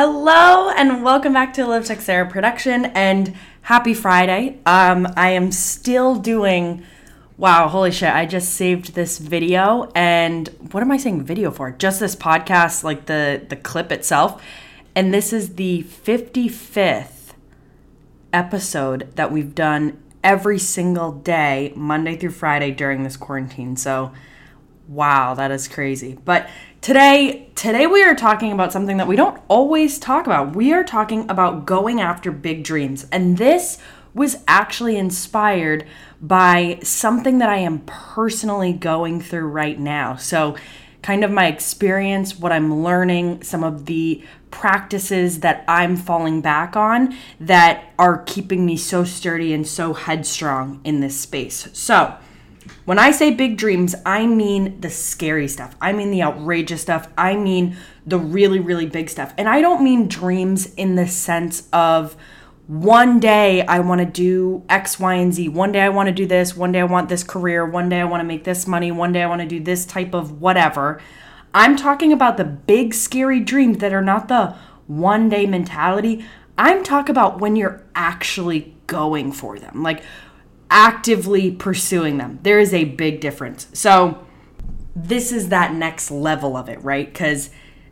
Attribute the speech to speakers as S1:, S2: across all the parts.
S1: Hello and welcome back to Liv Teixeira production and happy Friday. Um, I am still doing. Wow, holy shit! I just saved this video, and what am I saying video for? Just this podcast, like the the clip itself, and this is the fifty fifth episode that we've done every single day, Monday through Friday during this quarantine. So, wow, that is crazy. But Today, today we are talking about something that we don't always talk about. We are talking about going after big dreams. And this was actually inspired by something that I am personally going through right now. So, kind of my experience, what I'm learning, some of the practices that I'm falling back on that are keeping me so sturdy and so headstrong in this space. So, when I say big dreams, I mean the scary stuff. I mean the outrageous stuff. I mean the really, really big stuff. And I don't mean dreams in the sense of one day I want to do X, Y, and Z. One day I want to do this. One day I want this career. One day I want to make this money. One day I want to do this type of whatever. I'm talking about the big, scary dreams that are not the one day mentality. I'm talking about when you're actually going for them. Like, actively pursuing them. There is a big difference. So, this is that next level of it, right? Because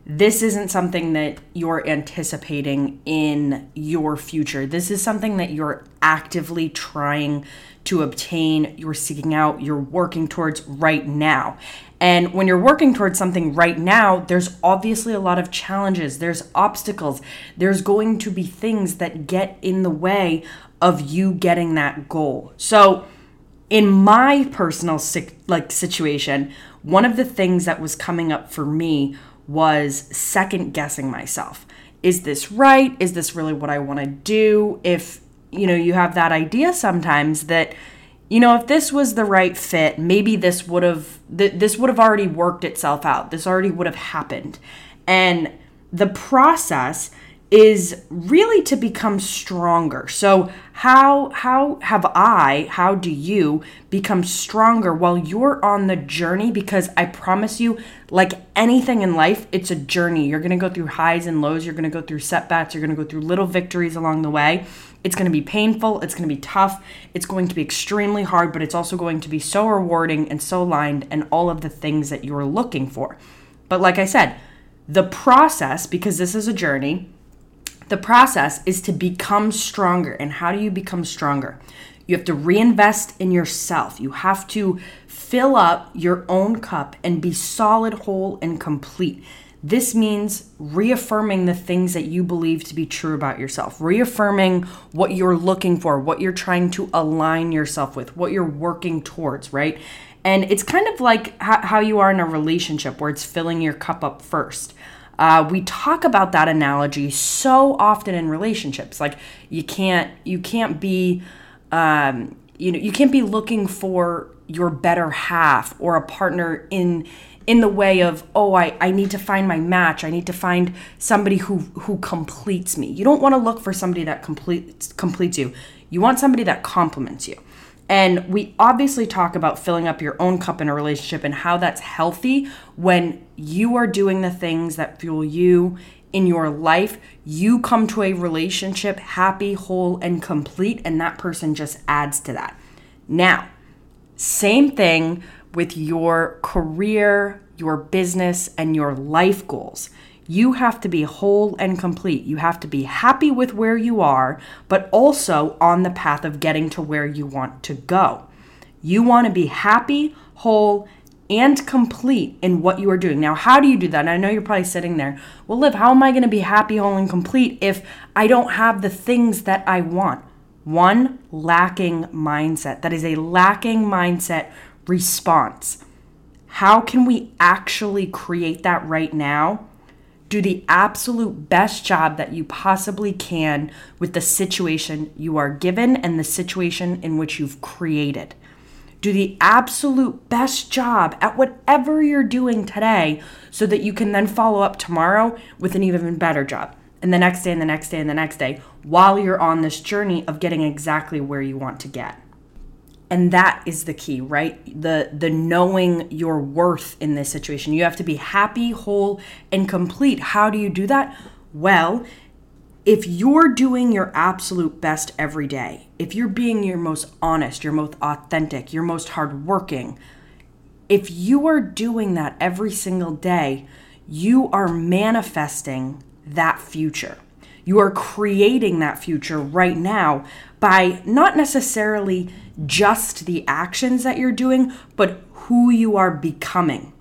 S1: this isn't something that you're anticipating in your future. This is something that you're actively trying to obtain, you're seeking out, you're working towards right now. And when you're working towards something right now, there's obviously a lot of challenges, there's obstacles, there's going to be things that get in the way of you getting that goal. So, in my personal like situation, one of the things that was coming up for me was second guessing myself. Is this right? Is this really what I want to do? If, you know, you have that idea sometimes that you know, if this was the right fit, maybe this would have th- this would have already worked itself out. This already would have happened. And the process is really to become stronger. So how how have I, how do you become stronger while you're on the journey because I promise you like anything in life, it's a journey. You're going to go through highs and lows, you're going to go through setbacks, you're going to go through little victories along the way. It's going to be painful, it's going to be tough, it's going to be extremely hard, but it's also going to be so rewarding and so aligned and all of the things that you're looking for. But like I said, the process because this is a journey, the process is to become stronger. And how do you become stronger? You have to reinvest in yourself. You have to fill up your own cup and be solid, whole, and complete. This means reaffirming the things that you believe to be true about yourself, reaffirming what you're looking for, what you're trying to align yourself with, what you're working towards, right? And it's kind of like how you are in a relationship where it's filling your cup up first. Uh, we talk about that analogy so often in relationships. Like you can't you can't be um, you know you can't be looking for your better half or a partner in in the way of oh I, I need to find my match. I need to find somebody who who completes me. You don't want to look for somebody that completes completes you. You want somebody that complements you and we obviously talk about filling up your own cup in a relationship and how that's healthy when you are doing the things that fuel you in your life. You come to a relationship happy, whole, and complete, and that person just adds to that. Now, same thing with your career, your business, and your life goals. You have to be whole and complete. You have to be happy with where you are, but also on the path of getting to where you want to go. You want to be happy, whole, and complete in what you are doing. Now, how do you do that? And I know you're probably sitting there, well, Liv, how am I going to be happy, whole, and complete if I don't have the things that I want? One, lacking mindset. That is a lacking mindset response. How can we actually create that right now? Do the absolute best job that you possibly can with the situation you are given and the situation in which you've created. Do the absolute best job at whatever you're doing today so that you can then follow up tomorrow with an even better job. And the next day, and the next day, and the next day, while you're on this journey of getting exactly where you want to get and that is the key right? The the knowing your worth in this situation. You have to be happy whole and complete. How do you do that? Well, if you're doing your absolute best every day, if you're being your most honest, your most authentic, your most hardworking, if you are doing that every single day, you are manifesting that future. You are creating that future right now by not necessarily just the actions that you're doing, but who you are becoming.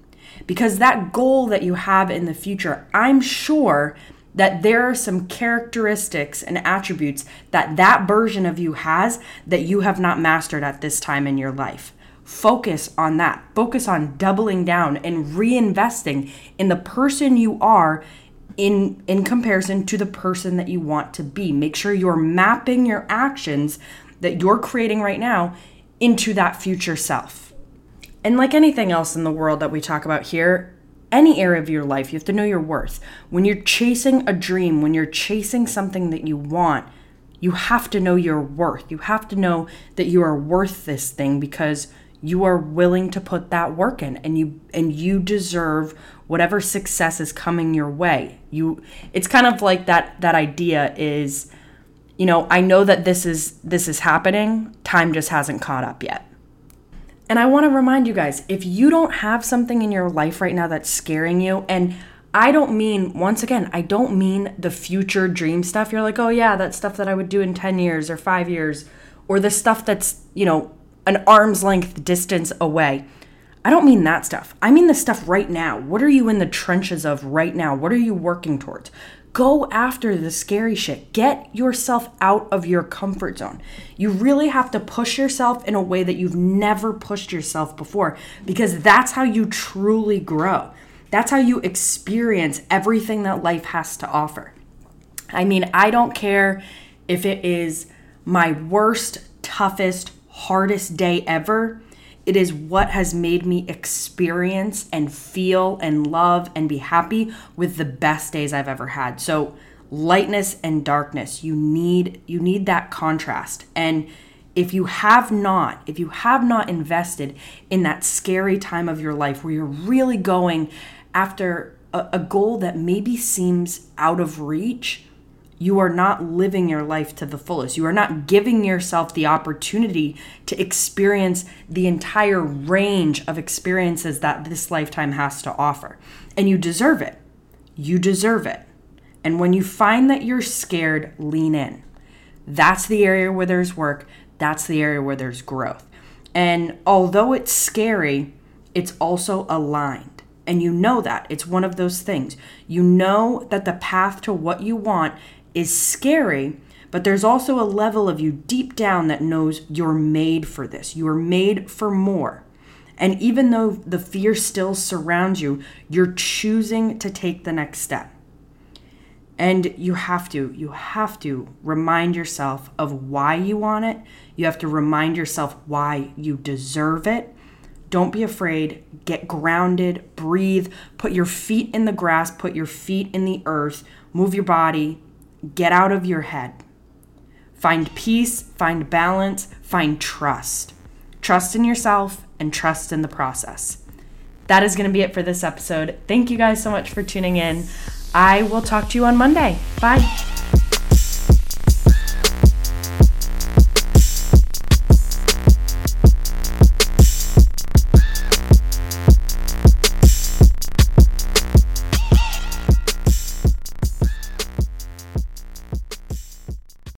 S1: Because that goal that you have in the future, I'm sure that there are some characteristics and attributes that that version of you has that you have not mastered at this time in your life. Focus on that. Focus on doubling down and reinvesting in the person you are in in comparison to the person that you want to be. Make sure you're mapping your actions that you're creating right now into that future self. And like anything else in the world that we talk about here, any area of your life, you have to know your worth. When you're chasing a dream, when you're chasing something that you want, you have to know your worth. You have to know that you are worth this thing because you are willing to put that work in and you and you deserve whatever success is coming your way. You it's kind of like that that idea is you know, I know that this is this is happening. Time just hasn't caught up yet. And I want to remind you guys if you don't have something in your life right now that's scaring you, and I don't mean, once again, I don't mean the future dream stuff. You're like, oh, yeah, that stuff that I would do in 10 years or five years, or the stuff that's, you know, an arm's length distance away. I don't mean that stuff. I mean the stuff right now. What are you in the trenches of right now? What are you working towards? Go after the scary shit. Get yourself out of your comfort zone. You really have to push yourself in a way that you've never pushed yourself before because that's how you truly grow. That's how you experience everything that life has to offer. I mean, I don't care if it is my worst, toughest, hardest day ever it is what has made me experience and feel and love and be happy with the best days I've ever had. So lightness and darkness, you need you need that contrast. And if you have not, if you have not invested in that scary time of your life where you're really going after a, a goal that maybe seems out of reach, you are not living your life to the fullest. You are not giving yourself the opportunity to experience the entire range of experiences that this lifetime has to offer. And you deserve it. You deserve it. And when you find that you're scared, lean in. That's the area where there's work, that's the area where there's growth. And although it's scary, it's also aligned. And you know that. It's one of those things. You know that the path to what you want is scary, but there's also a level of you deep down that knows you're made for this. You are made for more. And even though the fear still surrounds you, you're choosing to take the next step. And you have to, you have to remind yourself of why you want it. You have to remind yourself why you deserve it. Don't be afraid. Get grounded, breathe, put your feet in the grass, put your feet in the earth, move your body, Get out of your head. Find peace, find balance, find trust. Trust in yourself and trust in the process. That is going to be it for this episode. Thank you guys so much for tuning in. I will talk to you on Monday. Bye.